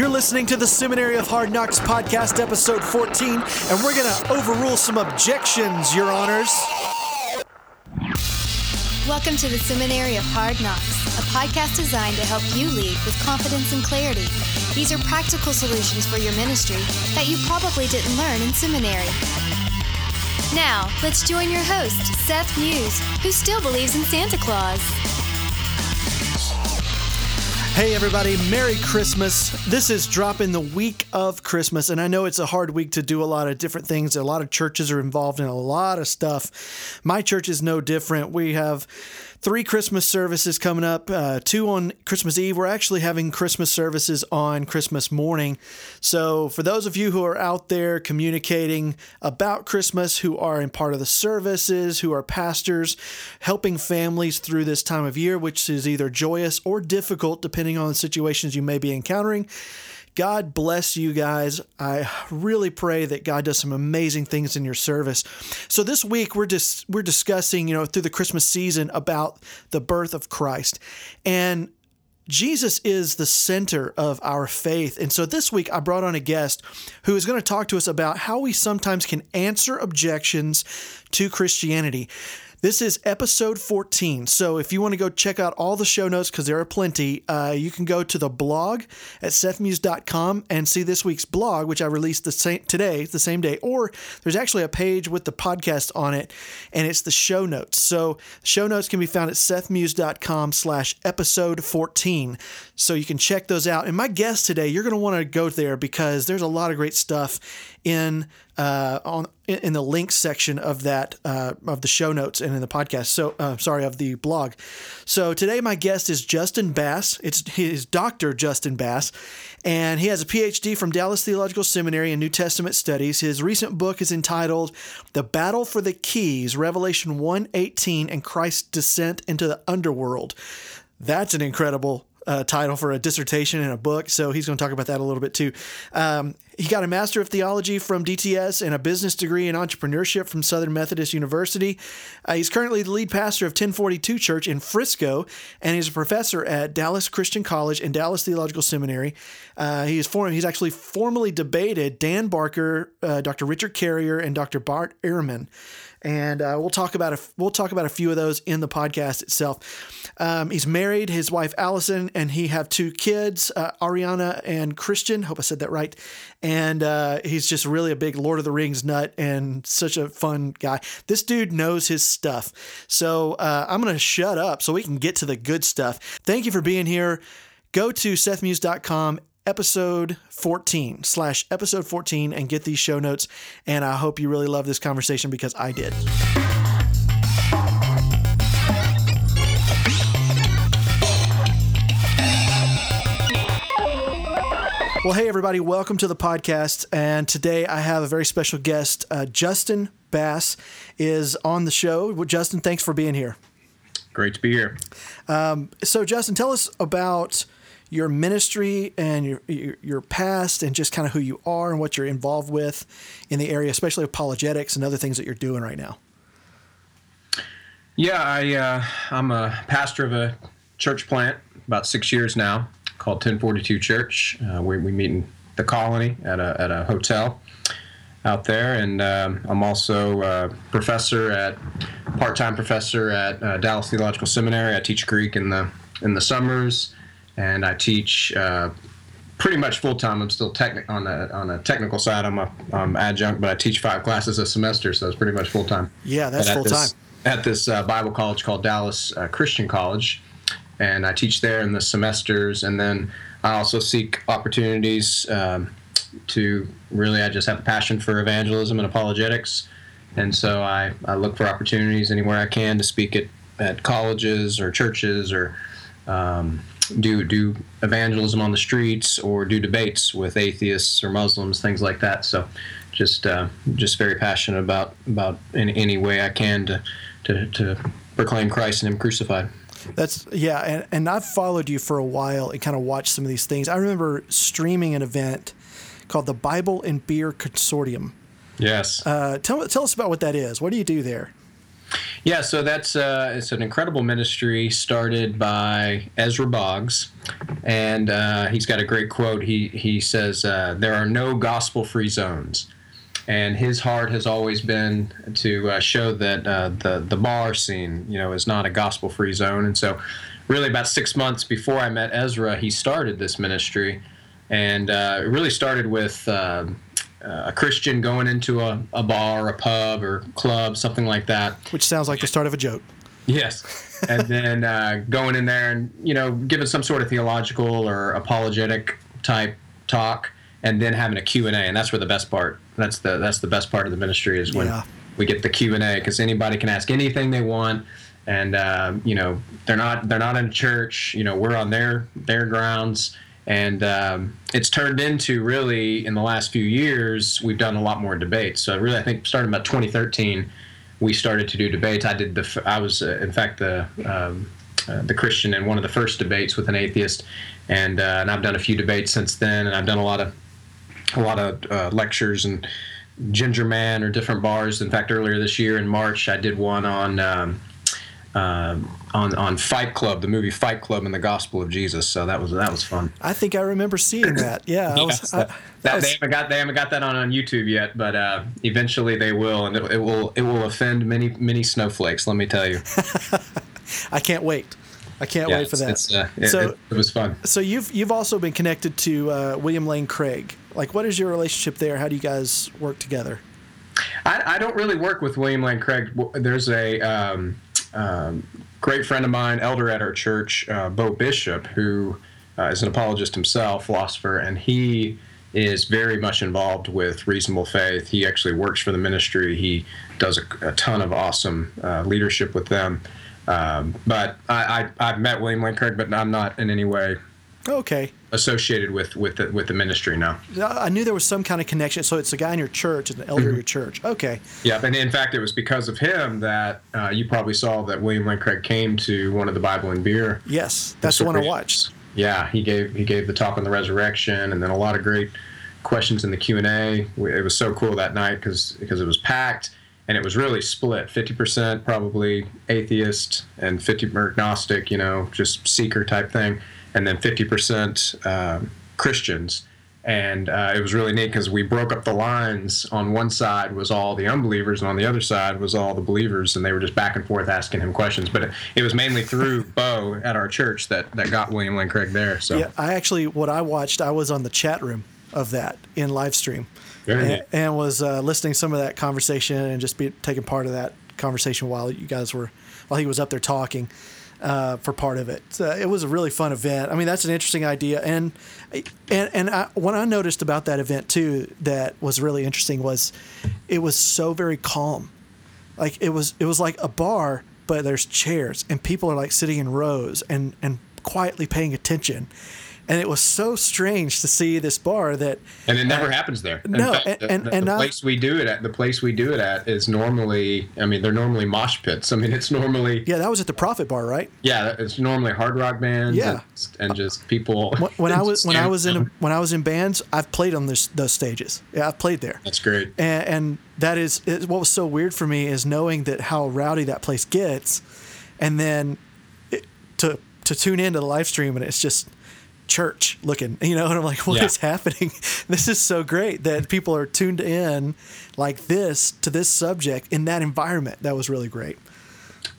You're listening to the Seminary of Hard Knocks podcast, episode 14, and we're going to overrule some objections, Your Honors. Welcome to the Seminary of Hard Knocks, a podcast designed to help you lead with confidence and clarity. These are practical solutions for your ministry that you probably didn't learn in seminary. Now, let's join your host, Seth Muse, who still believes in Santa Claus. Hey, everybody, Merry Christmas. This is dropping the week of Christmas, and I know it's a hard week to do a lot of different things. A lot of churches are involved in a lot of stuff. My church is no different. We have three Christmas services coming up, uh, two on Christmas Eve. We're actually having Christmas services on Christmas morning. So, for those of you who are out there communicating about Christmas, who are in part of the services, who are pastors, helping families through this time of year, which is either joyous or difficult depending on the situations you may be encountering. God bless you guys. I really pray that God does some amazing things in your service. So this week we're just we're discussing, you know, through the Christmas season about the birth of Christ. And Jesus is the center of our faith. And so this week I brought on a guest who is going to talk to us about how we sometimes can answer objections to Christianity. This is episode 14. So if you want to go check out all the show notes, because there are plenty, uh, you can go to the blog at sethmuse.com and see this week's blog, which I released the same today, the same day. Or there's actually a page with the podcast on it, and it's the show notes. So show notes can be found at sethmuse.com slash episode 14. So you can check those out. And my guest today, you're going to want to go there because there's a lot of great stuff in uh, on in the links section of that uh, of the show notes and in the podcast. So uh, sorry of the blog. So today my guest is Justin Bass. It's his Doctor Justin Bass, and he has a PhD from Dallas Theological Seminary in New Testament Studies. His recent book is entitled "The Battle for the Keys: Revelation 1:18 and Christ's Descent into the Underworld." That's an incredible uh, title for a dissertation and a book. So he's going to talk about that a little bit too. Um, he got a Master of Theology from DTS and a business degree in entrepreneurship from Southern Methodist University. Uh, he's currently the lead pastor of 1042 Church in Frisco, and he's a professor at Dallas Christian College and Dallas Theological Seminary. Uh, he form- he's actually formally debated Dan Barker, uh, Dr. Richard Carrier, and Dr. Bart Ehrman and uh, we'll talk about a we'll talk about a few of those in the podcast itself. Um, he's married, his wife Allison, and he have two kids, uh, Ariana and Christian. Hope I said that right. And uh, he's just really a big Lord of the Rings nut and such a fun guy. This dude knows his stuff. So uh, I'm gonna shut up so we can get to the good stuff. Thank you for being here. Go to sethmuse.com episode 14 slash episode 14 and get these show notes. And I hope you really love this conversation because I did. Well, hey, everybody, welcome to the podcast. And today I have a very special guest. Uh, Justin Bass is on the show. Well, Justin, thanks for being here. Great to be here. Um, so, Justin, tell us about your ministry and your, your, your past and just kind of who you are and what you're involved with in the area, especially apologetics and other things that you're doing right now. Yeah, I uh, I'm a pastor of a church plant about six years now called 1042 Church. Uh, we, we meet in the colony at a, at a hotel out there, and um, I'm also a professor at part-time professor at uh, Dallas Theological Seminary. I teach Greek in the in the summers, and I teach uh, pretty much full time. I'm still techni- on the on the technical side. I'm a I'm adjunct, but I teach five classes a semester, so it's pretty much full time. Yeah, that's full time. At this uh, Bible college called Dallas uh, Christian College, and I teach there in the semesters, and then I also seek opportunities um, to really. I just have a passion for evangelism and apologetics, and so I, I look for opportunities anywhere I can to speak at, at colleges or churches or um, do do evangelism on the streets or do debates with atheists or Muslims, things like that. So, just uh, just very passionate about about in any way I can to to, to proclaim Christ and Him crucified. That's yeah, and, and I've followed you for a while and kind of watched some of these things. I remember streaming an event called the Bible and Beer Consortium. Yes. Uh, tell tell us about what that is. What do you do there? Yeah, so that's uh, it's an incredible ministry started by Ezra Boggs, and uh, he's got a great quote. He he says uh, there are no gospel-free zones, and his heart has always been to uh, show that uh, the the bar scene, you know, is not a gospel-free zone. And so, really, about six months before I met Ezra, he started this ministry, and uh, it really started with. Uh, a Christian going into a, a bar, a pub, or club, something like that. Which sounds like the start of a joke. Yes, and then uh, going in there and you know giving some sort of theological or apologetic type talk, and then having a Q and that's where the best part. That's the that's the best part of the ministry is when Yeah. we get the Q and A because anybody can ask anything they want, and uh, you know they're not they're not in church. You know we're on their their grounds. And um, it's turned into really in the last few years we've done a lot more debates. So really, I think starting about 2013, we started to do debates. I did the I was uh, in fact the um, uh, the Christian in one of the first debates with an atheist, and uh, and I've done a few debates since then, and I've done a lot of a lot of uh, lectures and Ginger Man or different bars. In fact, earlier this year in March, I did one on. Um, um, on on Fight Club, the movie Fight Club, and the Gospel of Jesus. So that was that was fun. I think I remember seeing that. Yeah, I was, Yes, I, that, I that- was- they haven't got they haven't got that on, on YouTube yet, but uh, eventually they will, and it, it will it will offend many many snowflakes. Let me tell you. I can't wait. I can't Yeah, wait for that. uh, it, so, it, it was fun. so you've you've also been connected to uh, William Lane Craig. Like, what is your relationship there? How do you guys work together? I, I don't really work with William Lane Craig. There's a um, um, great friend of mine, elder at our church, uh, Bo Bishop, who uh, is an apologist himself, philosopher, and he is very much involved with Reasonable Faith. He actually works for the ministry. He does a, a ton of awesome uh, leadership with them. Um, but I, I, I've met William Lane Craig, but I'm not in any way Okay, associated with with the, with the ministry now. I knew there was some kind of connection. So it's a guy in your church, an elder Mm-hmm. of your church. Okay, Yeah, and in fact, it was because of him that uh, you probably saw that William Lane Craig came to one of the Bible and Beer. yes, that's the one I watched. Yeah, he gave he gave the talk on the resurrection, and then a lot of great questions in the Q and A. It was so cool that night because because it was packed and it was really split fifty percent probably atheist and fifty agnostic, you know, just seeker type thing, and then fifty percent um, Christians. And uh, it was really neat because we broke up the lines. On one side was all the unbelievers, and on the other side was all the believers, and they were just back and forth asking him questions. But it, it was mainly through Bo at our church that, that got William Lane Craig there. So Yeah, I actually, what I watched, I was on the chat room of that in live stream, and, and was uh, listening to some of that conversation and just be taking part of that conversation while you guys were, while he was up there talking. Uh, for part of it, so it was a really fun event. I mean, that's an interesting idea, and and and I, what I noticed about that event too that was really interesting was it was so very calm. Like it was it was like a bar but there's chairs and people are like sitting in rows and and quietly paying attention and it was so strange to see this bar that and it never uh, happens there. In no, fact, and- the, and- the, and the place we do it at, the place we do it at is normally. I mean, they're normally mosh pits. I mean, it's normally yeah that was at the Prophet Bar right yeah, it's normally hard rock bands. Yeah. and, and just people. when, when i was when i was in standing when i was in bands i've played on this those stages yeah i've played there That's great. and, and that is, is what was so weird for me is knowing that how rowdy that place gets, and then it, to to tune into the live stream and it's just church looking, you know, and I'm like, what is Yeah. happening? This is so great that people are tuned in like this to this subject in that environment. That was really great.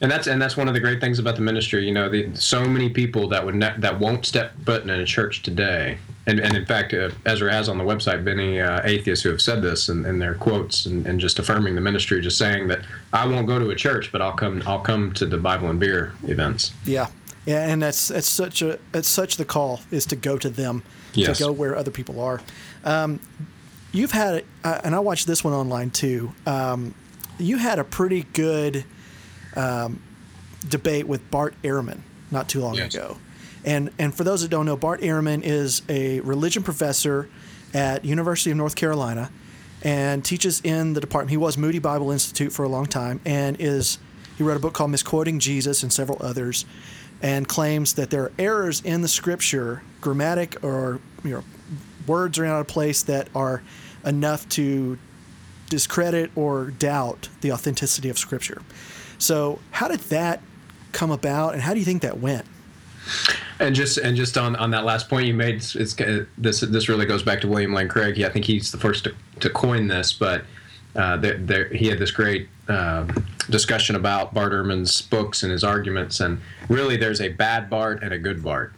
And that's and that's one of the great things about the ministry. You know, the, so many people that would ne- that won't step foot in a church today. And, and in fact, uh, Ezra has on the website many uh, atheists who have said this in, in their quotes and, and just affirming the ministry, just saying that I won't go to a church, but I'll come I'll come to the Bible and beer events. Yeah. Yeah, and that's that's such a it's such the call is to go to them, Yes. to go where other people are. Um, you've had, uh, and I watched this one online too. Um, you had a pretty good um, debate with Bart Ehrman not too long Yes. ago, and and for those that don't know, Bart Ehrman is a religion professor at University of North Carolina, and teaches in the department. He was Moody Bible Institute for a long time, and is he wrote a book called Misquoting Jesus and several others, and claims that there are errors in the Scripture, grammatic or you know, words are out of place that are enough to discredit or doubt the authenticity of Scripture. So, how did that come about, and how do you think that went? And just and just on, on that last point you made, it's, it's this this really goes back to William Lane Craig. I think he's the first to, to coin this, but uh, there, there, he had this great um, discussion about Bart Ehrman's books and his arguments, and really there's a bad Bart and a good Bart.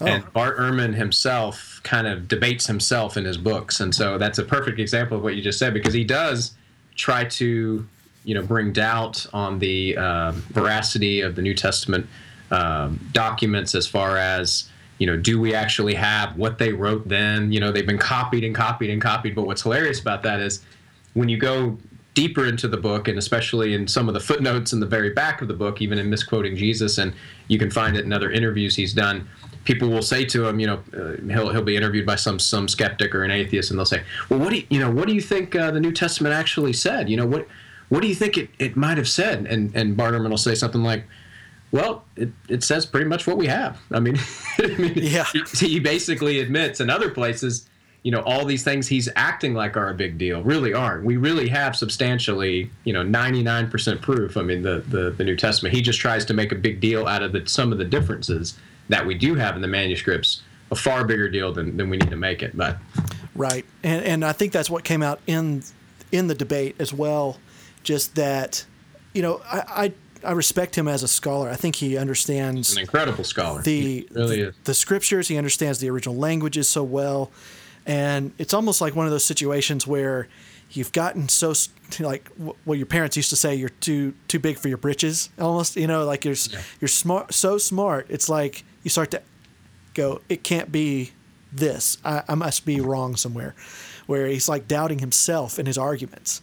Oh. And Bart Ehrman himself kind of debates himself in his books, and so that's a perfect example of what you just said because he does try to, you know, bring doubt on the uh, veracity of the New Testament um, documents as far as you know, do we actually have what they wrote then? You know, they've been copied and copied and copied. But what's hilarious about that is when you go deeper into the book, and especially in some of the footnotes in the very back of the book, even in misquoting Jesus, and you can find it in other interviews he's done. People will say to him, you know, uh, he'll he'll be interviewed by some some skeptic or an atheist, and they'll say, "Well, what do you, you know? What do you think uh, the New Testament actually said? You know, what what do you think it, it might have said?" And and Bart Ehrman will say something like, "Well, it, it says pretty much what we have." I mean, I mean yeah. he, he basically admits in other places you know all these things he's acting like are a big deal really aren't we really have substantially you know 99% proof i mean the, the, the new testament he just tries to make a big deal out of the, some of the differences that we do have in the manuscripts a far bigger deal than, than we need to make it but right and, and i think that's what came out in in the debate as well just that you know i, I I respect him as a scholar. I think he understands He's an incredible scholar. The really the, the, scriptures. He understands the original languages so well. And it's almost like one of those situations where you've gotten so like what your parents used to say you're too too big for your britches almost you know like you're yeah. you're smart so smart it's like you start to go it can't be this. I, I must be wrong somewhere where he's like doubting himself in his arguments.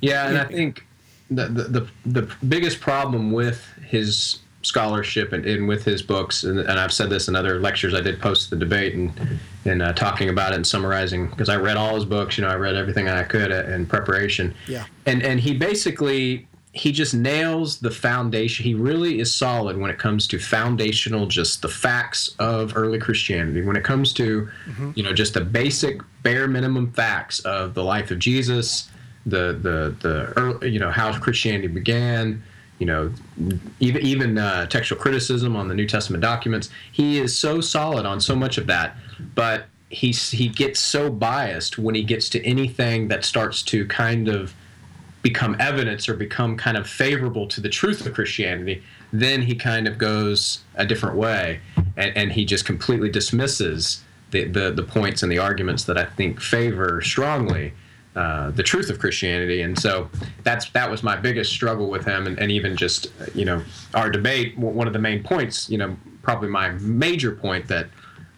Yeah and i think the, the the the biggest problem with his scholarship and, and with his books, and, and, I've said this in other lectures I did post the debate and and uh, talking about it and summarizing because I read all his books. You know, I read everything I could in preparation. Yeah. And and he basically he just nails the foundation. He really is solid when it comes to foundational, just the facts of early Christianity. When it comes to, mm-hmm. you know, just the basic bare minimum facts of the life of Jesus, the the the early, you know how Christianity began you know, even even uh, textual criticism on the New Testament documents. He is so solid on so much of that, but he he gets so biased when he gets to anything that starts to kind of become evidence or become kind of favorable to the truth of Christianity. Then he kind of goes a different way, and, and he just completely dismisses the, the the points and the arguments that I think favor strongly uh, the truth of Christianity, and so that's that was my biggest struggle with him, and, and even just you know our debate. One of the main points, you know, probably my major point that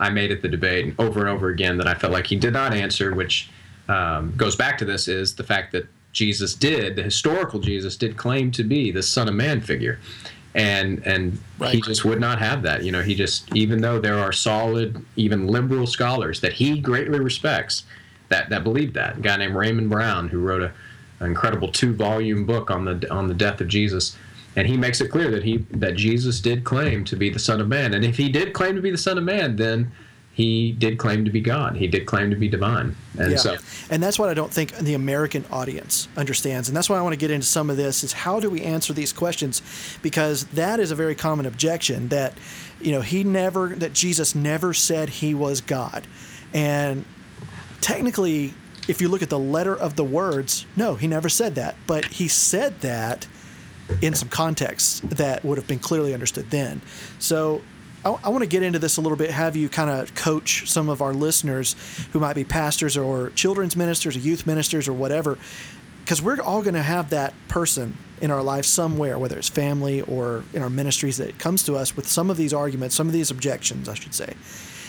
I made at the debate over and over again that I felt like he did not answer, which um, goes back to this, is the fact that Jesus did, the historical Jesus did claim to be the Son of Man figure. And and right. he just would not have that. You know, he just even though there are solid, even liberal scholars that he greatly respects, that that believed that. A guy named Raymond Brown who wrote a, an incredible two volume book on the on the death of Jesus, and he makes it clear that he that Jesus did claim to be the Son of Man, and if he did claim to be the Son of Man, then he did claim to be God. He did claim to be divine, and yeah. so and that's what I don't think the American audience understands, and that's why I want to get into some of this. Is how do we answer these questions? Because that is a very common objection that you know he never that Jesus never said he was God, and technically, if you look at the letter of the words, no, he never said that. But he said that in some context that would have been clearly understood then. So I, I want to get into this a little bit, have you kind of coach some of our listeners who might be pastors or children's ministers or youth ministers or whatever, because we're all going to have that person in our life somewhere, whether it's family or in our ministries that comes to us with some of these arguments, some of these objections, I should say.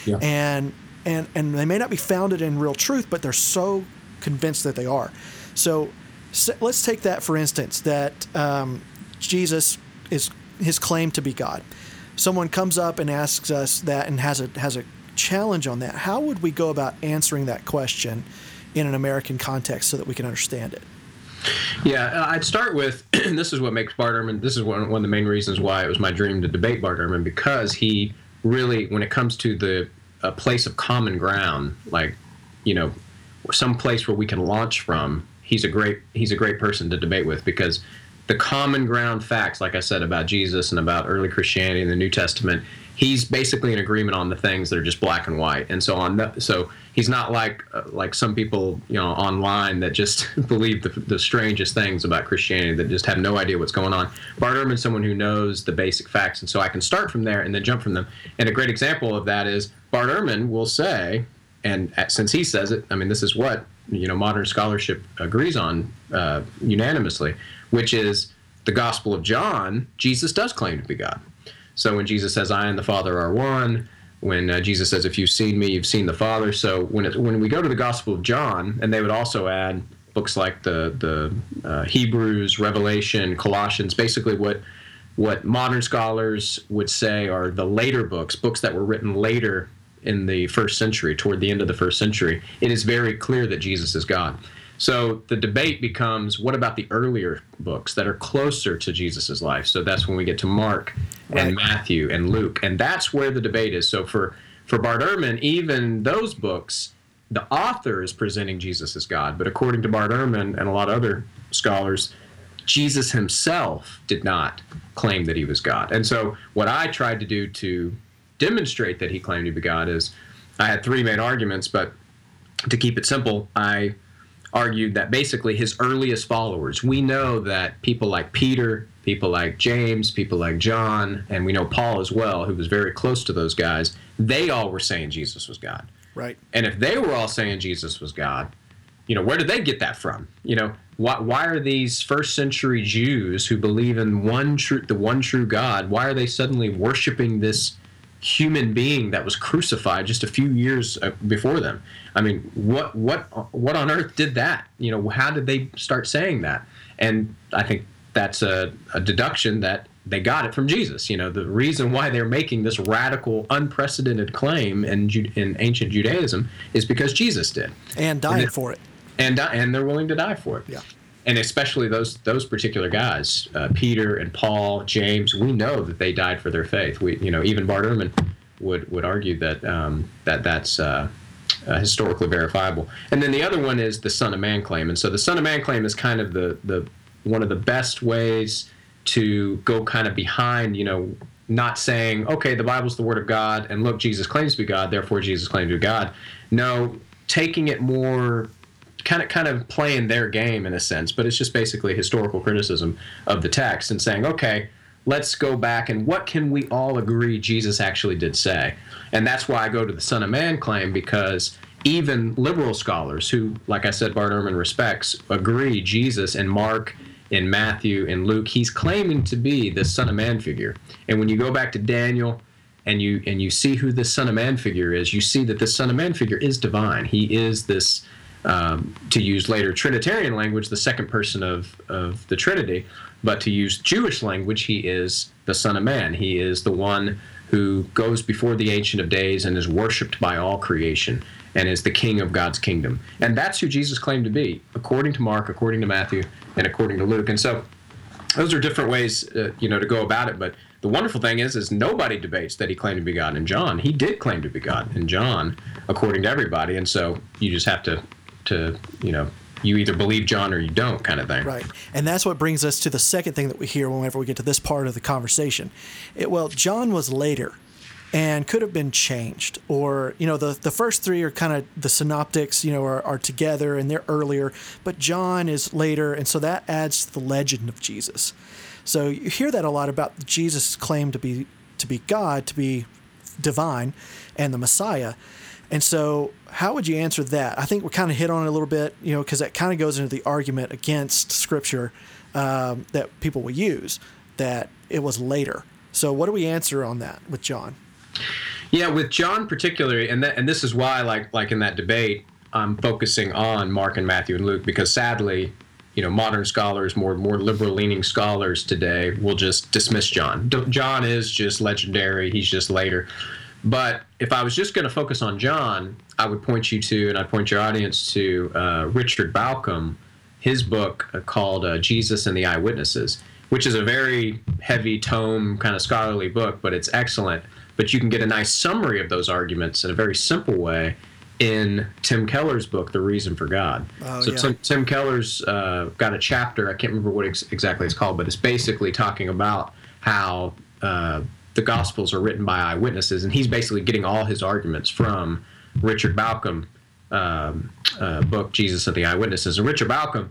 Yeah. And and and they may not be founded in real truth, but they're so convinced that they are. So, so let's take that for instance that um, Jesus is his claim to be God. Someone comes up and asks us that and has a has a challenge on that. How would we go about answering that question in an American context so that we can understand it? Yeah, uh, I'd start with this is what makes Bart Ehrman. This is one, one of the main reasons why it was my dream to debate Bart Ehrman because he really, when it comes to the a place of common ground, like you know, some place where we can launch from. He's a great he's a great person to debate with because the common ground facts, like I said about Jesus and about early Christianity in the New Testament, he's basically in agreement on the things that are just black and white. And so on, the, so he's not like uh, like some people you know online that just believe the, the strangest things about Christianity that just have no idea what's going on. Bart Ehrman's someone who knows the basic facts, and so I can start from there and then jump from them. And a great example of that is Bart Ehrman will say, and since he says it, I mean this is what you know modern scholarship agrees on uh, unanimously, which is the Gospel of John. Jesus does claim to be God. So when Jesus says, "I and the Father are one," when uh, Jesus says, "If you've seen me, you've seen the Father." So when it, when we go to the Gospel of John, and they would also add books like the the uh, Hebrews, Revelation, Colossians, basically what what modern scholars would say are the later books, books that were written later in the first century, toward the end of the first century. It is very clear that Jesus is God. So the debate becomes what about the earlier books that are closer to Jesus' life? So that's when we get to Mark and Matthew and Luke. And that's where the debate is. So for, for Bart Ehrman, even those books, the author is presenting Jesus as God. But according to Bart Ehrman and a lot of other scholars, Jesus himself did not claim that he was God. And so what I tried to do to demonstrate that he claimed to be God is I had three main arguments, but to keep it simple, I argued that basically his earliest followers, we know that people like Peter, people like James, people like John, and we know Paul as well, who was very close to those guys, they all were saying Jesus was God. Right. And if they were all saying Jesus was God, you know, where did they get that from? You know, why, why are these first century Jews who believe in one true, the one true God, why are they suddenly worshiping this human being that was crucified just a few years uh, before them. I mean, what what what on earth did that? You know, how did they start saying that? And I think that's a, a deduction that they got it from Jesus. You know, the reason why they're making this radical, unprecedented claim in in ancient Judaism is because Jesus did, and died and for it, and and they're willing to die for it. Yeah and especially those those particular guys, uh, Peter and Paul, James, we know that they died for their faith. We, you know, even Bart Ehrman would would argue that um, that that's uh, uh, historically verifiable. And then the other one is the Son of Man claim. And so the Son of Man claim is kind of the the one of the best ways to go kind of behind, you know, not saying, okay, the Bible's the Word of God, and look, Jesus claims to be God, therefore Jesus claims to be God. No, taking it more kind of kind of playing their game in a sense, but it's just basically historical criticism of the text and saying, okay, let's go back and what can we all agree Jesus actually did say? And that's why I go to the Son of Man claim because even liberal scholars who, like I said, Bart Ehrman respects, agree Jesus in Mark, in Matthew, in Luke, he's claiming to be the Son of Man figure. And when you go back to Daniel, and you and you see who the Son of Man figure is, you see that the Son of Man figure is divine. He is this um, to use later Trinitarian language, the second person of, of the Trinity. But to use Jewish language, he is the Son of Man. He is the one who goes before the Ancient of Days and is worshiped by all creation and is the king of God's kingdom. And that's who Jesus claimed to be, according to Mark, according to Matthew, and according to Luke. And so those are different ways, uh, you know, to go about it. But the wonderful thing is, is nobody debates that he claimed to be God in John. He did claim to be God in John, according to everybody. And so you just have to to you know you either believe John or you don't kind of thing. Right. And that's what brings us to the second thing that we hear whenever we get to this part of the conversation. It, well, John was later and could have been changed or you know the the first three are kind of the synoptics you know are, are together and they're earlier but john is later and so that adds to the legend of jesus so you hear that a lot about jesus claim to be to be god to be divine and the messiah and so, how would you answer that? I think we kind of hit on it a little bit, you know, because that kind of goes into the argument against Scripture um, that people will use that it was later. So, what do we answer on that with John? Yeah, with John particularly, and that, and this is why, like like in that debate, I'm focusing on Mark and Matthew and Luke because sadly, you know, modern scholars, more more liberal leaning scholars today will just dismiss John. John is just legendary. He's just later. But if I was just going to focus on John, I would point you to, and I'd point your audience to uh, Richard Bauckham, his book uh, called uh, Jesus and the Eyewitnesses, which is a very heavy tome, kind of scholarly book, but it's excellent. But you can get a nice summary of those arguments in a very simple way in Tim Keller's book, The Reason for God. Oh, so yeah. Tim, Tim Keller's uh, got a chapter. I can't remember what ex- exactly it's called, but it's basically talking about how uh, the Gospels are written by eyewitnesses, and he's basically getting all his arguments from Richard Bauckham. Um, uh, book Jesus and the Eyewitnesses, and Richard Bauckham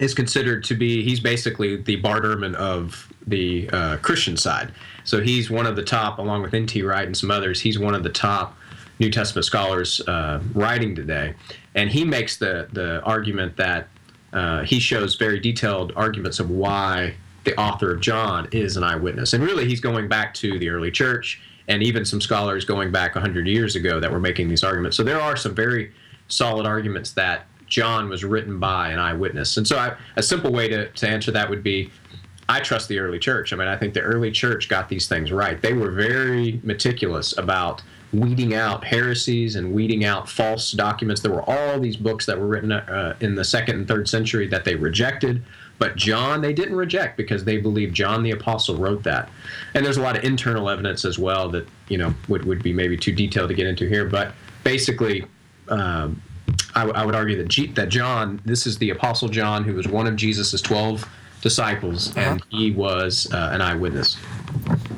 is considered to be he's basically the Bart Ehrman of the uh, Christian side. So he's one of the top, along with N.T. Wright and some others. He's one of the top New Testament scholars uh, writing today, and he makes the the argument that uh, he shows very detailed arguments of why the author of John is an eyewitness, and really he's going back to the early church and even some scholars going back 100 years ago that were making these arguments. So there are some very solid arguments that John was written by an eyewitness. And so I, a simple way to, to answer that would be I trust the early church. I mean, I think the early church got these things right. They were very meticulous about weeding out heresies and weeding out false documents. There were all these books that were written uh, in the second and third century that they rejected. But John, they didn't reject because they believed John the Apostle wrote that. And there's a lot of internal evidence as well that, you know, would, would be maybe too detailed to get into here. But basically, um, I, I would argue that, G, that John, this is the Apostle John, who was one of Jesus' 12 disciples, and he was uh, an eyewitness.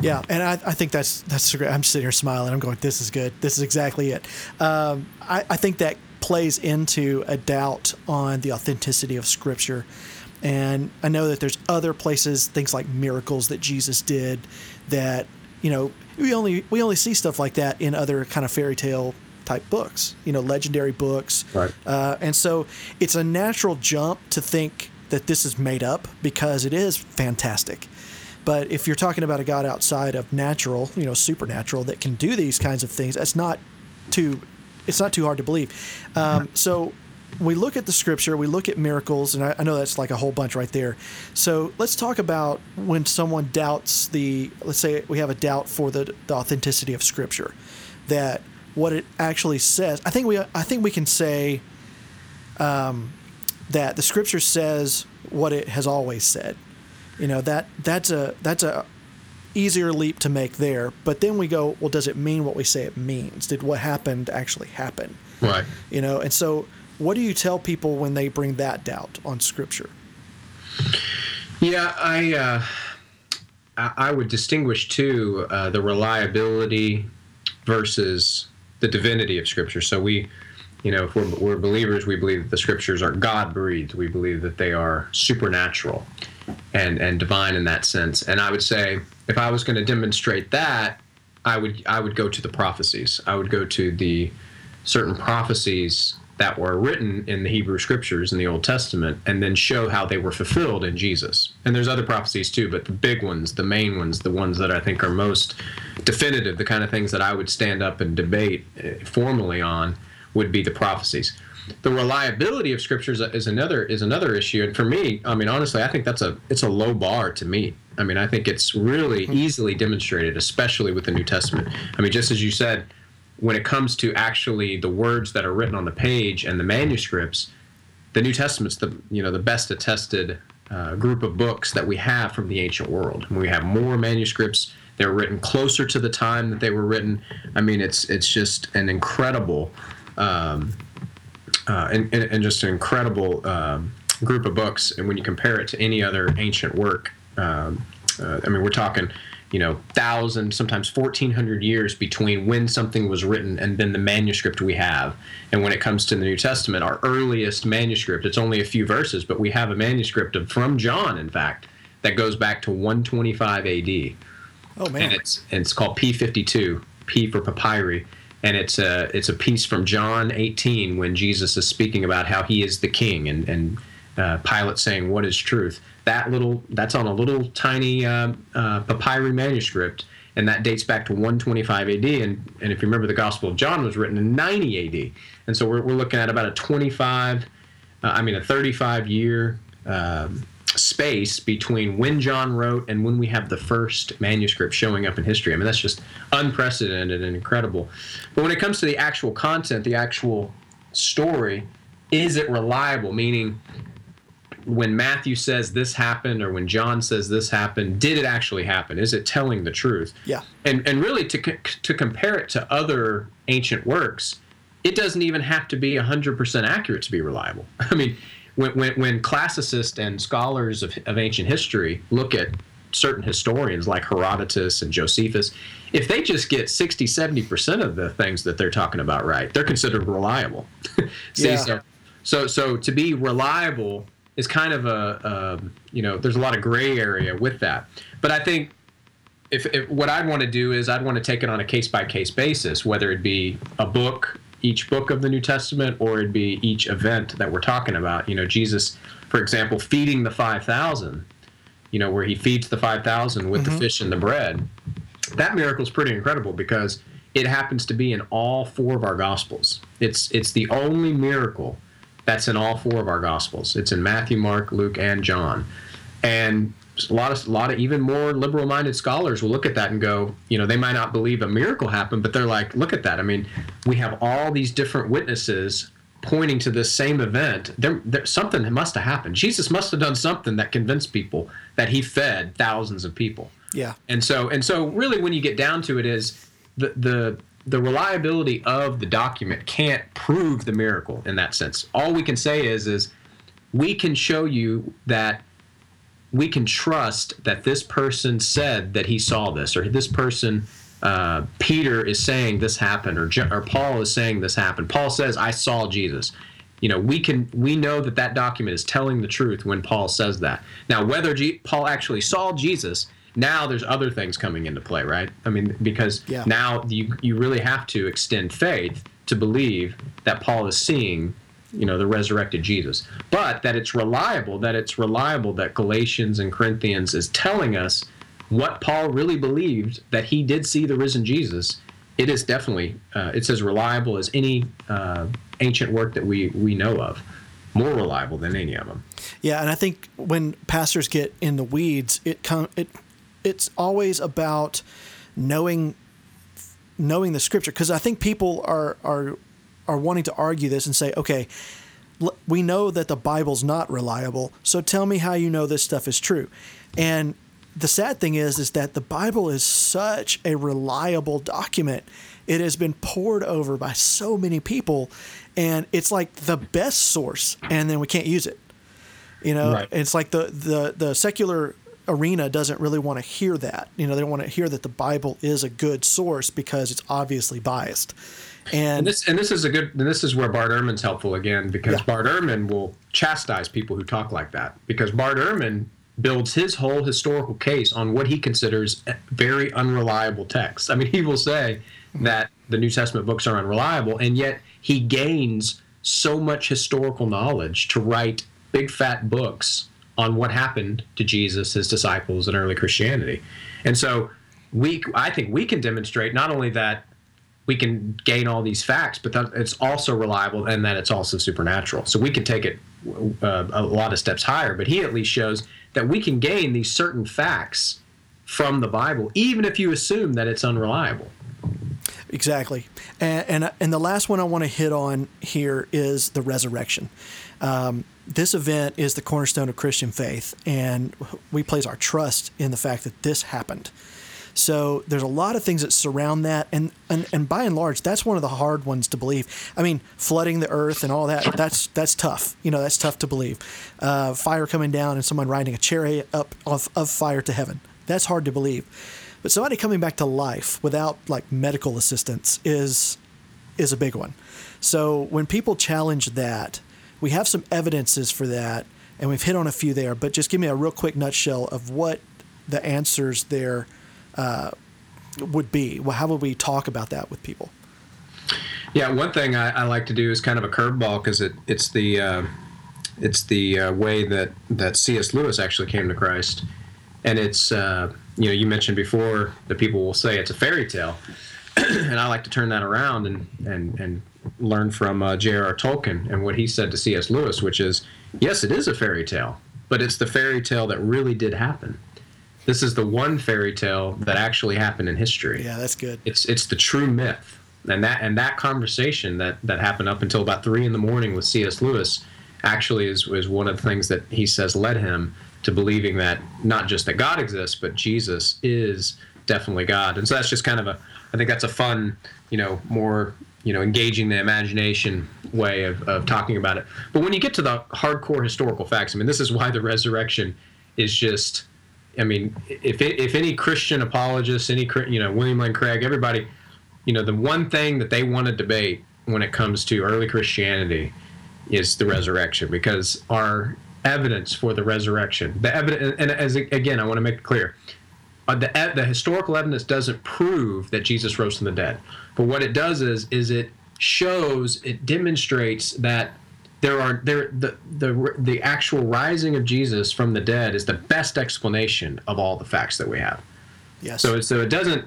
Yeah, and I, I think that's that's great. I'm sitting here smiling. I'm going, this is good. This is exactly it. Um, I, I think that plays into a doubt on the authenticity of Scripture. And I know that there's other places, things like miracles that Jesus did, that you know we only we only see stuff like that in other kind of fairy tale type books, you know, legendary books. Right. Uh, and so it's a natural jump to think that this is made up because it is fantastic. But if you're talking about a God outside of natural, you know, supernatural that can do these kinds of things, that's not too, it's not too hard to believe. Um, so we look at the scripture, we look at miracles, and I, I know that's like a whole bunch right there. So let's talk about when someone doubts the, let's say we have a doubt for the, the authenticity of scripture, that what it actually says. I think we, I think we can say um, that the scripture says what it has always said. You know that that's a that's a easier leap to make there. But then we go, well, does it mean what we say it means? Did what happened actually happen? Right. You know, and so what do you tell people when they bring that doubt on scripture? Yeah, I uh, I would distinguish too uh, the reliability versus the divinity of Scripture. So we, you know, if we're, we're believers, we believe that the Scriptures are God breathed. We believe that they are supernatural and and divine in that sense. And I would say if I was going to demonstrate that, I would I would go to the prophecies. I would go to the certain prophecies that were written in the Hebrew scriptures in the Old Testament and then show how they were fulfilled in Jesus. And there's other prophecies too, but the big ones, the main ones, the ones that I think are most definitive, the kind of things that I would stand up and debate uh, formally on would be the prophecies. The reliability of scriptures is another is another issue and for me, I mean honestly, I think that's a it's a low bar to meet. I mean, I think it's really easily demonstrated especially with the New Testament. I mean, just as you said, when it comes to actually the words that are written on the page and the manuscripts, the New Testament's the you know the best attested uh, group of books that we have from the ancient world. We have more manuscripts. They're written closer to the time that they were written. I mean, it's it's just an incredible, um, uh, and, and, and just an incredible um, group of books. And when you compare it to any other ancient work, um, uh, I mean, we're talking you know, thousand, sometimes 1400 years between when something was written and then the manuscript we have. And when it comes to the New Testament, our earliest manuscript, it's only a few verses, but we have a manuscript of, from John, in fact, that goes back to 125 AD. Oh man, And it's, and it's called P52, P for papyri. And it's a, it's a piece from John 18 when Jesus is speaking about how he is the king and, and uh, Pilate saying, What is truth? That little, that's on a little tiny uh, uh, papyri manuscript, and that dates back to 125 AD. And, and if you remember, the Gospel of John was written in 90 AD. And so we're, we're looking at about a 25, uh, I mean, a 35 year um, space between when John wrote and when we have the first manuscript showing up in history. I mean, that's just unprecedented and incredible. But when it comes to the actual content, the actual story, is it reliable? Meaning, when Matthew says this happened or when John says this happened, did it actually happen? Is it telling the truth? Yeah. And and really to to compare it to other ancient works, it doesn't even have to be 100% accurate to be reliable. I mean, when, when, when classicists and scholars of, of ancient history look at certain historians like Herodotus and Josephus, if they just get 60, 70% of the things that they're talking about right, they're considered reliable. See, Yeah. so, so, so to be reliable is kind of a, um you know, there's a lot of gray area with that. But I think if, if what I'd want to do is I'd want to take it on a case by case basis, whether it be a book, each book of the New Testament, or it'd be each event that we're talking about. You know, Jesus, for example, feeding the 5,000, you know, where he feeds the 5,000 with the fish and the bread. That miracle is pretty incredible because it happens to be in all four of our gospels. It's it's the only miracle that's in all four of our gospels. It's in Matthew, Mark, Luke, and John. And a lot of a lot of even more liberal-minded scholars will look at that and go, you know, they might not believe a miracle happened, but they're like, look at that. I mean, we have all these different witnesses pointing to this same event. There, there something must have happened. Jesus must have done something that convinced people that he fed thousands of people. Yeah. And so and so really when you get down to it is the the the reliability of the document can't prove the miracle in that sense. All we can say is is we can show you that we can trust that this person said that he saw this or this person uh, Peter is saying this happened or, or Paul is saying this happened. Paul says I saw Jesus. You know, we can we know that that document is telling the truth when Paul says that. Now, whether G- Paul actually saw Jesus, now there's other things coming into play, right? I mean, because Yeah. now you you really have to extend faith to believe that Paul is seeing, you know, the resurrected Jesus. But that it's reliable, that it's reliable that Galatians and Corinthians is telling us what Paul really believed that he did see the risen Jesus. It is definitely uh, it's as reliable as any uh, ancient work that we we know of, more reliable than any of them. Yeah, and I think when pastors get in the weeds, it com- it it's always about knowing knowing the scripture because I think people are are are wanting to argue this and say, okay, l- we know that the Bible's not reliable, so tell me how you know this stuff is true. And the sad thing is is that the Bible is such a reliable document. It has been poured over by so many people and it's like the best source and then we can't use it. You know, Right. it's like the, the the secular arena doesn't really want to hear that. You know, they don't want to hear that the Bible is a good source because it's obviously biased. And, And this and this is a good and this is where Bart Ehrman's helpful again because Yeah. Bart Ehrman will chastise people who talk like that because Bart Ehrman builds his whole historical case on what he considers very unreliable texts. I mean, he will say that the New Testament books are unreliable, and yet he gains so much historical knowledge to write big fat books on what happened to Jesus, his disciples, and early Christianity. And so we I think we can demonstrate not only that we can gain all these facts, but that it's also reliable and that it's also supernatural. So we can take it uh, a lot of steps higher. But he at least shows that we can gain these certain facts from the Bible, even if you assume that it's unreliable. Exactly. And, and and the last one I want to hit on here is the resurrection. Um, this event is the cornerstone of Christian faith, and we place our trust in the fact that this happened. So there's a lot of things that surround that, and, and and by and large, that's one of the hard ones to believe. I mean, flooding the earth and all that that's tough. You know, that's tough to believe. Uh, fire coming down and someone riding a chariot up of, of fire to heaven. That's hard to believe. But somebody coming back to life without like medical assistance is is a big one. So when people challenge that, we have some evidences for that, and we've hit on a few there. But just give me a real quick nutshell of what the answers there uh, would be. Well, how would we talk about that with people? Yeah, one thing I, I like to do is kind of a curveball because it, it's the uh, it's the uh, way that that C.S. Lewis actually came to Christ, and it's uh, you know you mentioned before that people will say it's a fairy tale, and I like to turn that around and and and learn from uh, J.R.R. Tolkien and what he said to C.S. Lewis, which is yes, it is a fairy tale, but it's the fairy tale that really did happen. This is the one fairy tale that actually happened in history Yeah, that's good. it's it's the true myth and that and that conversation that that happened up until about three in the morning with cs lewis actually is is one of the things that he says led him to believing that not just that god exists but jesus is definitely god and so that's just kind of a i think that's a fun you know more you know, engaging the imagination way of, of talking about it. But when you get to the hardcore historical facts, I mean, this is why the resurrection is just, I mean, if, if any Christian apologists, any, you know, William Lane Craig, everybody, you know, the one thing that they want to debate when it comes to early Christianity is the resurrection because our evidence for the resurrection, the evidence, and as again, I want to make it clear, uh, the the historical evidence doesn't prove that Jesus rose from the dead, but what it does is is it shows, it demonstrates that there are there the the the actual rising of Jesus from the dead is the best explanation of all the facts that we have. Yes. So so it doesn't,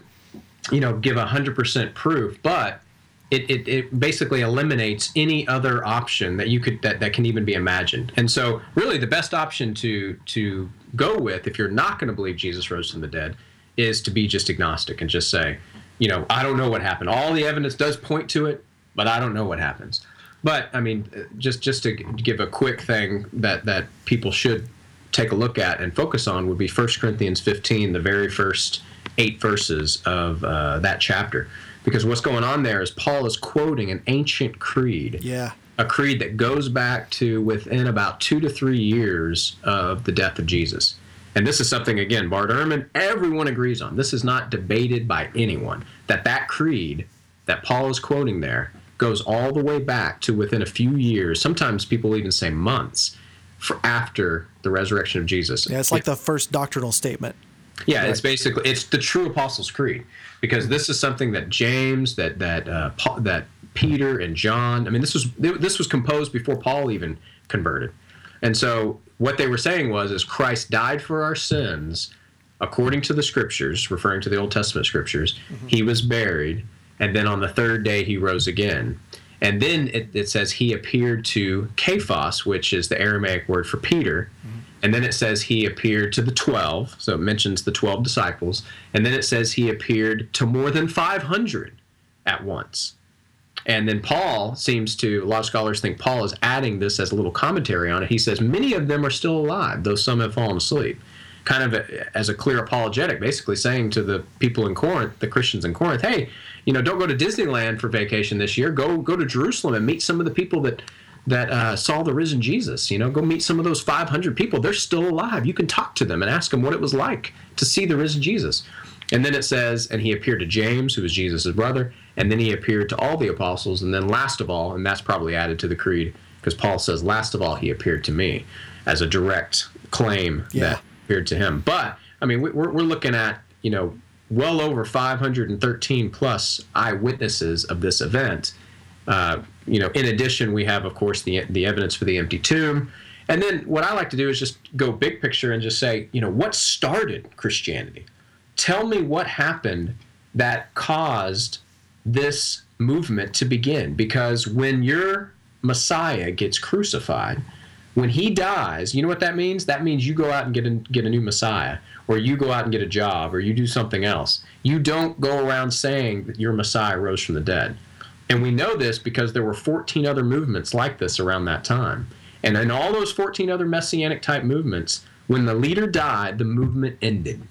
you know, give hundred percent proof, but it, it, it basically eliminates any other option that you could that, that can even be imagined. And so really the best option to to go with if you're not going to believe Jesus rose from the dead is to be just agnostic and just say, you know, I don't know what happened. All the evidence does point to it, but I don't know what happens. But I mean, just just to give a quick thing that that people should take a look at and focus on would be 1 Corinthians 15, the very first eight verses of uh, that chapter because what's going on there is Paul is quoting an ancient creed. Yeah. A creed that goes back to within about two to three years of the death of Jesus. And this is something, again, Bart Ehrman, everyone agrees on. This is not debated by anyone. That that creed that Paul is quoting there goes all the way back to within a few years. Sometimes people even say months for after the resurrection of Jesus. Yeah, it's like the first doctrinal statement. Yeah, it's basically it's the true Apostles' Creed because this is something that James, that that uh, Paul, that Peter and John. I mean, this was this was composed before Paul even converted, and so what they were saying was, is Christ died for our sins according to the Scriptures, referring to the Old Testament Scriptures. Mm-hmm. He was buried, and then on the third day he rose again. And then it, it says he appeared to Cephas, which is the Aramaic word for Peter. Mm-hmm and then it says he appeared to the 12, so it mentions the 12 disciples. And then it says he appeared to more than 500 at once. And then Paul seems to, a lot of scholars think Paul is adding this as a little commentary on it. He says, Many of them are still alive, though some have fallen asleep. Kind of a, as a clear apologetic, basically saying to the people in Corinth, the Christians in Corinth, hey, you know, don't go to Disneyland for vacation this year. Go go to Jerusalem and meet some of the people that that uh, saw the risen Jesus. You know, go meet some of those 500 people. They're still alive. You can talk to them and ask them what it was like to see the risen Jesus. And then it says, and he appeared to James, who was Jesus' brother, and then he appeared to all the apostles, and then last of all, and that's probably added to the creed, because Paul says, last of all, he appeared to me as a direct claim yeah. that appeared to him. But, I mean, we're, we're looking at, you know, well over 513 plus eyewitnesses of this event uh, you know, in addition, we have, of course, the the evidence for the empty tomb. And then what I like to do is just go big picture and just say, you know, what started Christianity? Tell me what happened that caused this movement to begin. Because when your Messiah gets crucified, when he dies, you know what that means? That means you go out and get a, get a new Messiah, or you go out and get a job, or you do something else. You don't go around saying that your Messiah rose from the dead. And we know this because there were 14 other movements like this around that time. And in all those 14 other messianic type movements, when the leader died, the movement ended.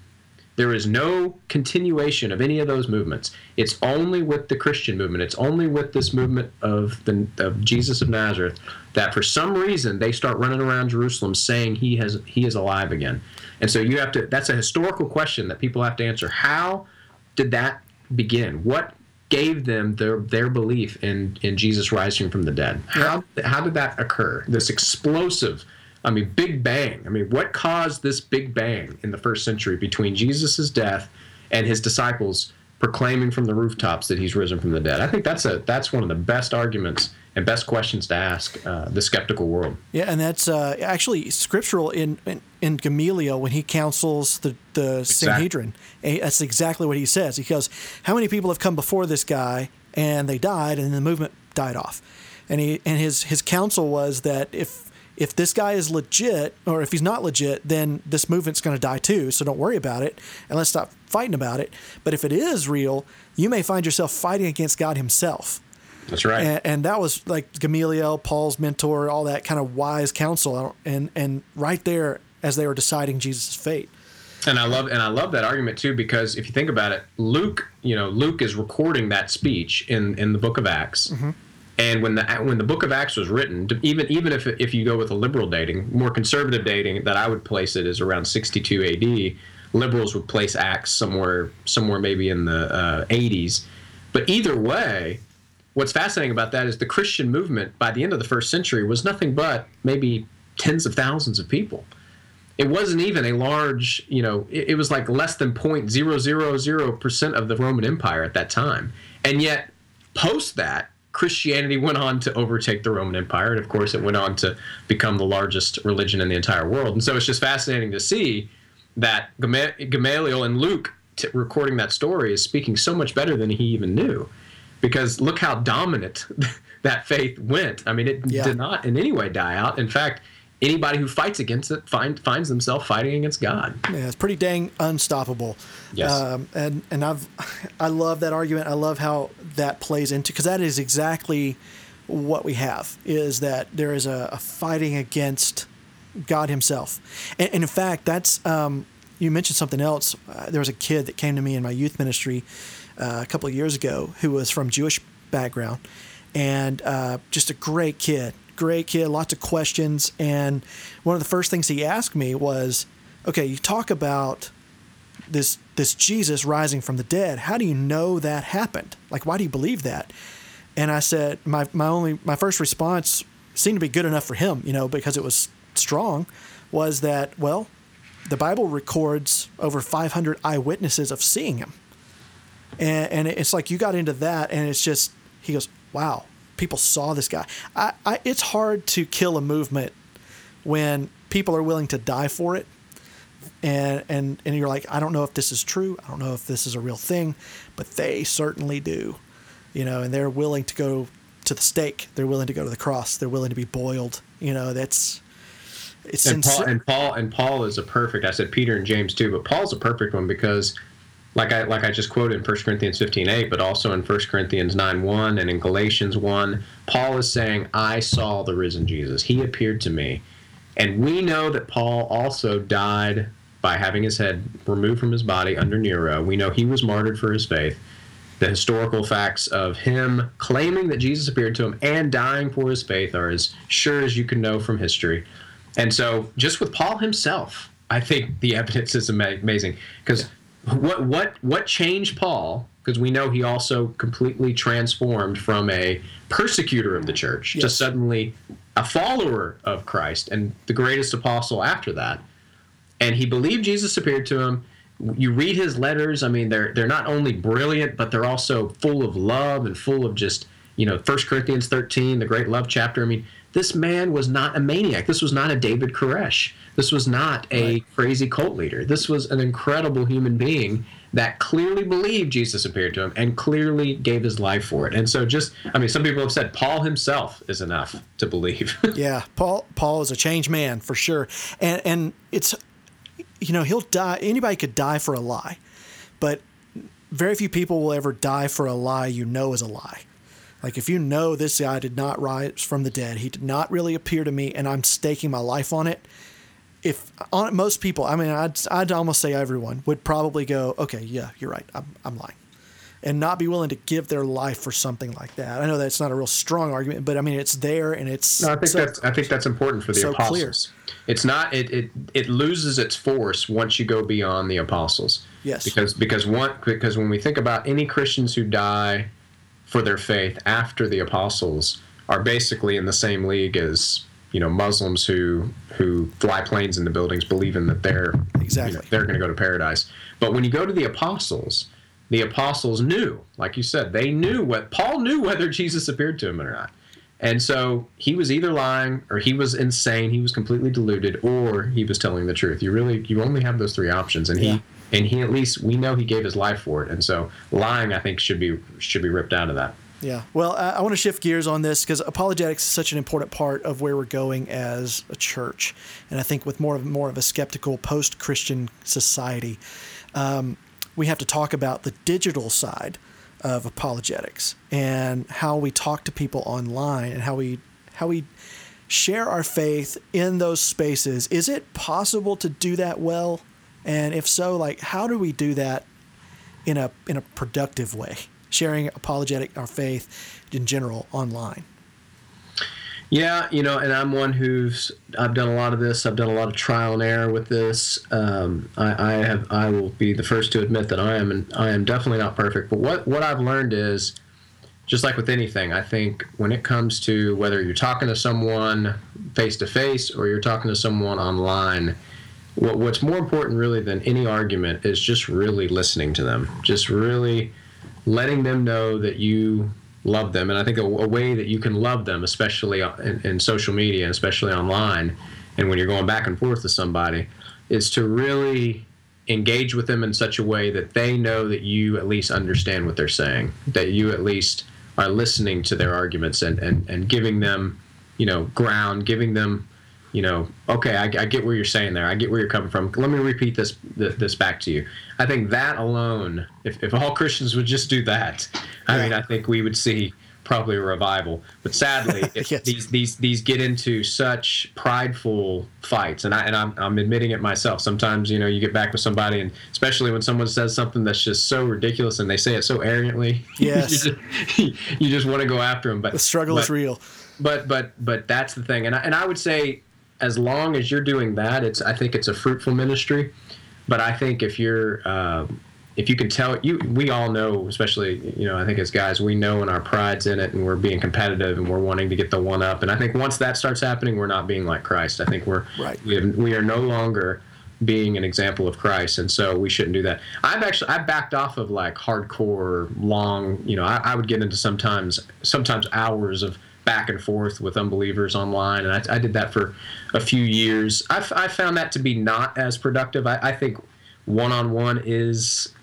There is no continuation of any of those movements. It's only with the Christian movement. It's only with this movement of the of Jesus of Nazareth that for some reason they start running around Jerusalem saying he has he is alive again. And so you have to that's a historical question that people have to answer. How did that begin? What gave them their their belief in in Jesus rising from the dead. How how did that occur? This explosive, I mean, Big Bang. I mean, what caused this Big Bang in the first century between Jesus' death and his disciples proclaiming from the rooftops that he's risen from the dead? I think that's a that's one of the best arguments and best questions to ask uh, the skeptical world. Yeah, and that's uh, actually scriptural in, in, in Gamaliel when he counsels the the exactly. Sanhedrin. That's exactly what he says. Because how many people have come before this guy and they died, and the movement died off, and he and his his counsel was that if if this guy is legit or if he's not legit, then this movement's going to die too. So don't worry about it and let's stop fighting about it. But if it is real, you may find yourself fighting against God Himself. That's right. And, and, that was like Gamaliel, Paul's mentor, all that kind of wise counsel. And, and right there, as they were deciding Jesus' fate. And I love and I love that argument too because if you think about it, Luke, you know, Luke is recording that speech in in the book of Acts. Mm-hmm. And when the when the book of Acts was written, even even if if you go with a liberal dating, more conservative dating that I would place it is around 62 AD. Liberals would place Acts somewhere somewhere maybe in the uh, 80s. But either way, what's fascinating about that is the Christian movement by the end of the first century was nothing but maybe tens of thousands of people it wasn't even a large, you know, it, it was like less than 0.000% of the Roman Empire at that time. And yet, post that, Christianity went on to overtake the Roman Empire. And of course, it went on to become the largest religion in the entire world. And so it's just fascinating to see that Gamaliel and Luke t- recording that story is speaking so much better than he even knew. Because look how dominant that faith went. I mean, it yeah. did not in any way die out. In fact, anybody who fights against it find, finds themselves fighting against God. Yeah, it's pretty dang unstoppable. Yes. Um, and and I've I love that argument. I love how that plays into because that is exactly what we have is that there is a, a fighting against God Himself, and, and in fact, that's um, you mentioned something else. Uh, there was a kid that came to me in my youth ministry uh, a couple of years ago who was from Jewish background, and uh, just a great kid great kid, lots of questions. And one of the first things he asked me was, okay, you talk about this this Jesus rising from the dead. How do you know that happened? Like, why do you believe that? And I said, my, my only my first response seemed to be good enough for him, you know, because it was strong, was that well, the Bible records over 500 eyewitnesses of seeing him, and, and it's like you got into that, and it's just he goes, wow, people saw this guy. I, I, it's hard to kill a movement when people are willing to die for it. And, and, and you're like, I don't know if this is true. I don't know if this is a real thing, but they certainly do, you know, and they're willing to go to the stake. They're willing to go to the cross. They're willing to be boiled. You know, that's, it's and Paul, and Paul and Paul is a perfect. I said Peter and James too, but Paul's a perfect one because like I like I just quoted in 1 Corinthians 15:8, but also in 1 Corinthians 9:1 and in Galatians 1, Paul is saying, "I saw the risen Jesus. He appeared to me." And we know that Paul also died by having his head removed from his body under Nero. We know he was martyred for his faith. The historical facts of him claiming that Jesus appeared to him and dying for his faith are as sure as you can know from history. And so, just with Paul himself, I think the evidence is amazing because what what what changed Paul? Because we know he also completely transformed from a persecutor of the church yes. to suddenly a follower of Christ and the greatest apostle after that. And he believed Jesus appeared to him. You read his letters. I mean, they're they're not only brilliant, but they're also full of love and full of just you know, First Corinthians 13, the great love chapter. I mean, this man was not a maniac. This was not a David Koresh. This was not a right. crazy cult leader. This was an incredible human being that clearly believed Jesus appeared to him and clearly gave his life for it. And so just I mean some people have said Paul himself is enough to believe. yeah, Paul Paul is a changed man for sure. And and it's you know, he'll die anybody could die for a lie. But very few people will ever die for a lie you know is a lie. Like if you know this guy did not rise from the dead, he did not really appear to me, and I'm staking my life on it. If on most people, I mean, I'd I'd almost say everyone would probably go, okay, yeah, you're right, I'm I'm lying, and not be willing to give their life for something like that. I know that's not a real strong argument, but I mean, it's there and it's. No, I think so, that's I think that's important for the so apostles. Clear. It's not it, it it loses its force once you go beyond the apostles. Yes. Because because one because when we think about any Christians who die for their faith after the apostles are basically in the same league as you know Muslims who who fly planes in the buildings believing that they're exactly you know, they're going to go to paradise. But when you go to the apostles, the apostles knew, like you said, they knew what Paul knew whether Jesus appeared to him or not. And so he was either lying or he was insane, he was completely deluded, or he was telling the truth. You really you only have those three options and yeah. he and he at least we know he gave his life for it. And so lying i think should be should be ripped out of that. Yeah. Well i, I want to shift gears on this because apologetics is such an important part of where we're going as a church. And i think with more of more of a skeptical post-christian society um, we have to talk about the digital side of apologetics and how we talk to people online and how we how we share our faith in those spaces. Is it possible to do that well And if so, like how do we do that in a in a productive way? Sharing apologetic our faith in general online. Yeah, you know, and I'm one who's I've done a lot of this. I've done a lot of trial and error with this. Um, I, I, have I will be the first to admit that I am and I am definitely not perfect. But what what I've learned is just like with anything, I think when it comes to whether you're talking to someone face to face or you're talking to someone online, what, what's more important really than any argument is just really listening to them. Just really letting them know that you love them. And I think a, a way that you can love them, especially in, in social media, especially online, and when you're going back and forth with somebody, is to really engage with them in such a way that they know that you at least understand what they're saying, that you at least are listening to their arguments and, and, and giving them, you know, ground, giving them, you know, okay, I, I get where you're saying there. I get where you're coming from. Let me repeat this this back to you. I think that alone, if, if all Christians would just do that, I mean, I think we would see probably a revival. But sadly, yes. these these these get into such prideful fights, and I and I'm, I'm admitting it myself. Sometimes you know you get back with somebody, and especially when someone says something that's just so ridiculous, and they say it so arrogantly. Yes, you just, you just want to go after them. But the struggle but, is real. But but but that's the thing, and I, and I would say as long as you're doing that, it's I think it's a fruitful ministry. But I think if you're uh, if you can tell you we all know especially you know i think as guys we know when our pride's in it and we're being competitive and we're wanting to get the one up. And i think once that starts happening we're not being like christ. I think we're right. we, have, we are no longer being an example of christ. And so we shouldn't do that. I've actually i backed off of like hardcore long you know I, I would get into sometimes sometimes hours of back and forth with unbelievers online and i, I did that for a few years. I I found that to be not as productive. I, I think one-on-one is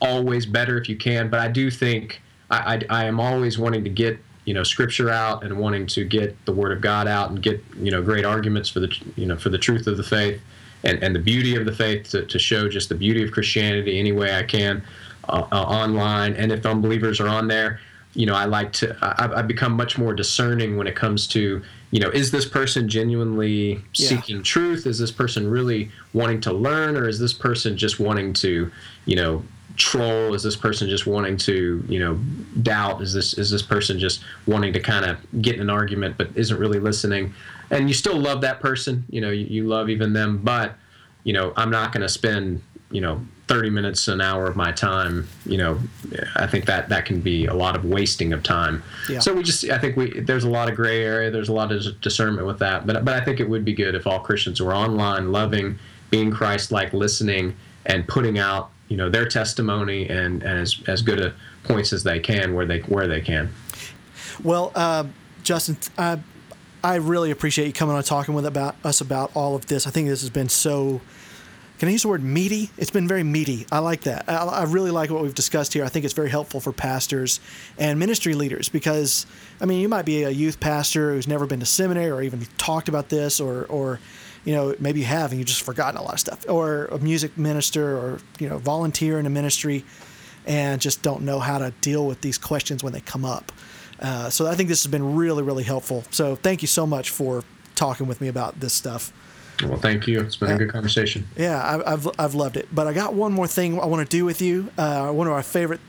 always better if you can, but I do think I, I, I am always wanting to get you know scripture out and wanting to get the word of God out and get you know great arguments for the you know for the truth of the faith and, and the beauty of the faith to, to show just the beauty of Christianity any way I can uh, uh, online. And if unbelievers are on there you know I like to I, I've become much more discerning when it comes to you know is this person genuinely yeah. seeking truth is this person really wanting to learn or is this person just wanting to you know troll? Is this person just wanting to, you know, doubt? Is this is this person just wanting to kind of get in an argument but isn't really listening? And you still love that person, you know, you, you love even them, but you know, I'm not going to spend, you know, 30 minutes an hour of my time you know i think that that can be a lot of wasting of time yeah. so we just i think we there's a lot of gray area there's a lot of discernment with that but but i think it would be good if all christians were online loving being christ like listening and putting out you know their testimony and, and as, as good a points as they can where they where they can. Well, uh, Justin, I I really appreciate you coming on talking with about us about all of this. I think this has been so. Can I use the word meaty? It's been very meaty. I like that. I, I really like what we've discussed here. I think it's very helpful for pastors and ministry leaders because, I mean, you might be a youth pastor who's never been to seminary or even talked about this or, or you know, maybe you have and you've just forgotten a lot of stuff, or a music minister, or you know, volunteer in a ministry, and just don't know how to deal with these questions when they come up. Uh, so I think this has been really, really helpful. So thank you so much for talking with me about this stuff. Well, thank you. It's been a good conversation. Yeah, I, have I've loved it. But I got one more thing I want to do with you. Uh, one of our favorite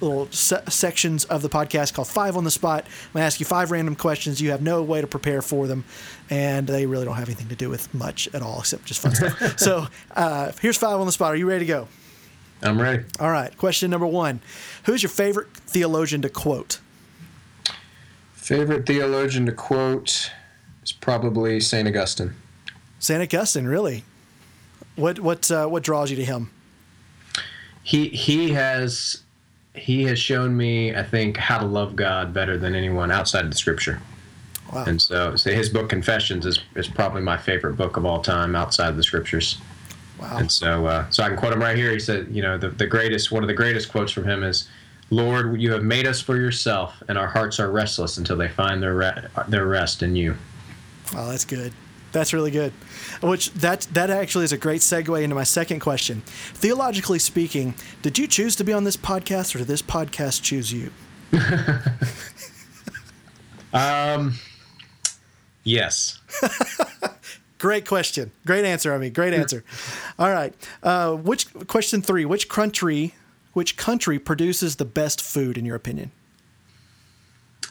little se- sections of the podcast called Five on the Spot. I'm going to ask you five random questions. You have no way to prepare for them, and they really don't have anything to do with much at all except just fun stuff. So uh, here's five on the spot. Are you ready to go? I'm ready. All right. Question number one Who's your favorite theologian to quote? Favorite theologian to quote is probably St. Augustine. St. Augustine, really? What what uh, what draws you to him? He he has he has shown me, I think, how to love God better than anyone outside of the Scripture. Wow. And so, so his book Confessions is, is probably my favorite book of all time outside of the Scriptures. Wow. And so, uh, so I can quote him right here. He said, you know, the, the greatest, one of the greatest quotes from him is, "Lord, you have made us for yourself, and our hearts are restless until they find their re- their rest in you." Wow, that's good. That's really good. Which that that actually is a great segue into my second question. Theologically speaking, did you choose to be on this podcast, or did this podcast choose you? um, yes. great question. Great answer. I mean, great answer. All right. Uh, which question three? Which country? Which country produces the best food in your opinion?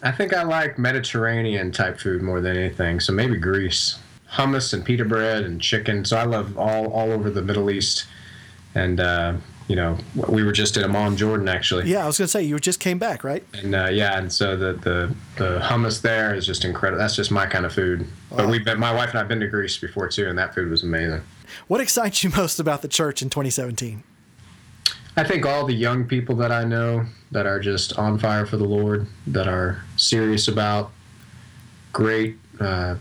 I think I like Mediterranean type food more than anything. So maybe Greece. Hummus and pita bread and chicken. So I love all all over the Middle East. And uh, you know, we were just at Amman, Jordan, actually. Yeah, I was gonna say you just came back, right? And uh, yeah, and so the, the the hummus there is just incredible. That's just my kind of food. Wow. But we've been, my wife and I've been to Greece before too, and that food was amazing. What excites you most about the church in 2017? I think all the young people that I know that are just on fire for the Lord, that are serious about great, uh,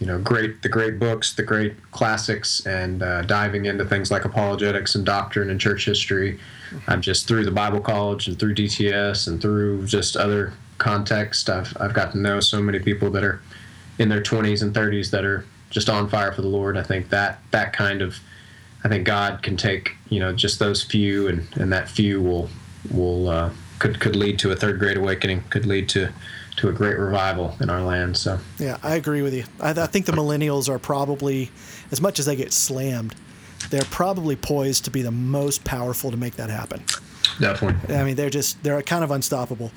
you know, great the great books, the great classics, and uh, diving into things like apologetics and doctrine and church history. I'm just through the Bible College and through DTS and through just other context. I've I've got to know so many people that are in their 20s and 30s that are just on fire for the Lord. I think that that kind of I think God can take you know just those few, and, and that few will will uh, could could lead to a third great awakening, could lead to to a great revival in our land. So yeah, I agree with you. I, I think the millennials are probably as much as they get slammed, they're probably poised to be the most powerful to make that happen. Definitely. I mean, they're just they're kind of unstoppable.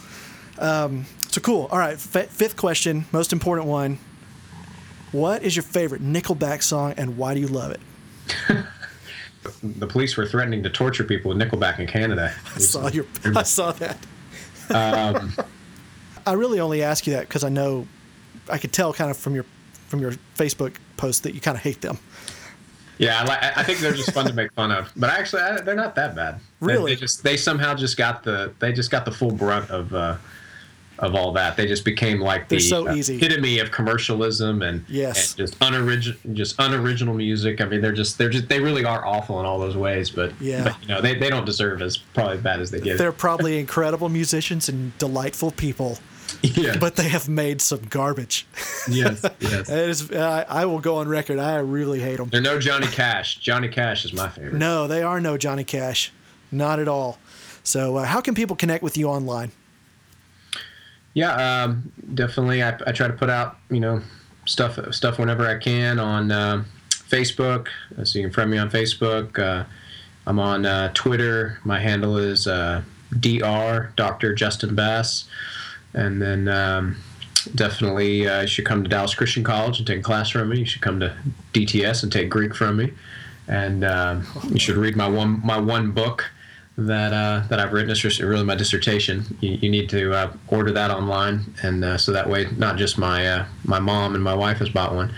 Um, so cool. All right, f- fifth question, most important one. What is your favorite Nickelback song, and why do you love it? the police were threatening to torture people with Nickelback in Canada. I saw your, I saw that. Um, I really only ask you that because I know, I could tell kind of from your from your Facebook post that you kind of hate them. Yeah, I, I think they're just fun to make fun of, but actually I, they're not that bad. Really, they, they, just they somehow just got the they just got the full brunt of. Uh, of all that. They just became like the so uh, easy. epitome of commercialism and, yes. and just unoriginal, just unoriginal music. I mean, they're just they're just they really are awful in all those ways. But yeah, but, you know, they, they don't deserve as probably bad as they get. They're probably incredible musicians and delightful people. Yeah. But they have made some garbage. Yes, yes. is, I, I will go on record. I really hate them. They're no Johnny Cash. Johnny Cash is my favorite. No, they are no Johnny Cash. Not at all. So, uh, how can people connect with you online? Yeah, um, definitely. I, I, try to put out you know stuff stuff whenever I can on uh, Facebook. So you can friend me on Facebook. Uh, I'm on uh, Twitter. My handle is uh, dr Dr. Justin Bass, and then um, definitely uh, you should come to Dallas Christian College and take a class from me. You should come to DTS and take Greek from me, and um, you should read my one my one book that uh, that I've written. It's really my dissertation. You, you need to uh, order that online, and uh, so that way, not just my uh, my mom and my wife has bought one.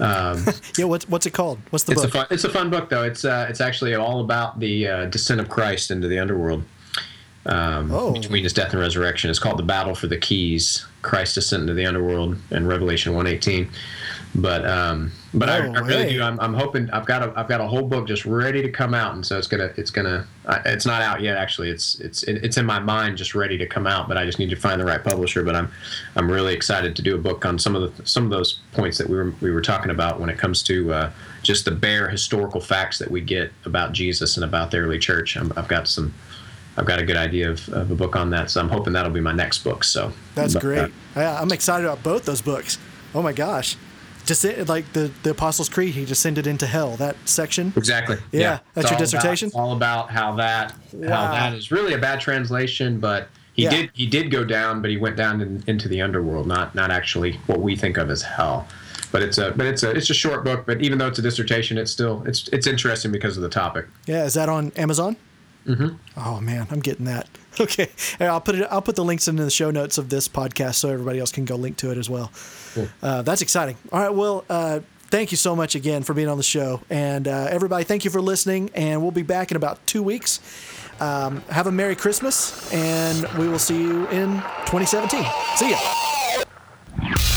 Um, yeah, what's what's it called? What's the it's book? A fun, it's a fun book, though. It's uh, it's actually all about the uh, descent of Christ into the underworld. Um, oh. Between his death and resurrection, it's called the Battle for the Keys: Christ descent into the underworld in Revelation one eighteen. But um, but I, I, really do. I'm, I'm hoping I've got a I've got a whole book just ready to come out, and so it's gonna it's gonna it's not out yet. Actually, it's it's it's in my mind, just ready to come out. But I just need to find the right publisher. But I'm I'm really excited to do a book on some of the some of those points that we were we were talking about when it comes to uh, just the bare historical facts that we get about Jesus and about the early church. i have got some. I've got a good idea of, of, a book on that, so I'm hoping that'll be my next book. So that's but, great. Uh, I'm excited about both those books. Oh my gosh! just like the the Apostles' Creed, he descended into hell. That section. Exactly. Yeah, yeah. that's your dissertation. About, all about how that wow. how that is really a bad translation, but he yeah. did he did go down, but he went down in, into the underworld, not not actually what we think of as hell. But it's a but it's a it's a short book. But even though it's a dissertation, it's still it's it's interesting because of the topic. Yeah, is that on Amazon? Mm-hmm. Oh man, I'm getting that. Okay, I'll put it. I'll put the links into the show notes of this podcast so everybody else can go link to it as well. Cool. Uh, that's exciting. All right, well, uh, thank you so much again for being on the show, and uh, everybody, thank you for listening. And we'll be back in about two weeks. Um, have a Merry Christmas, and we will see you in 2017. See ya.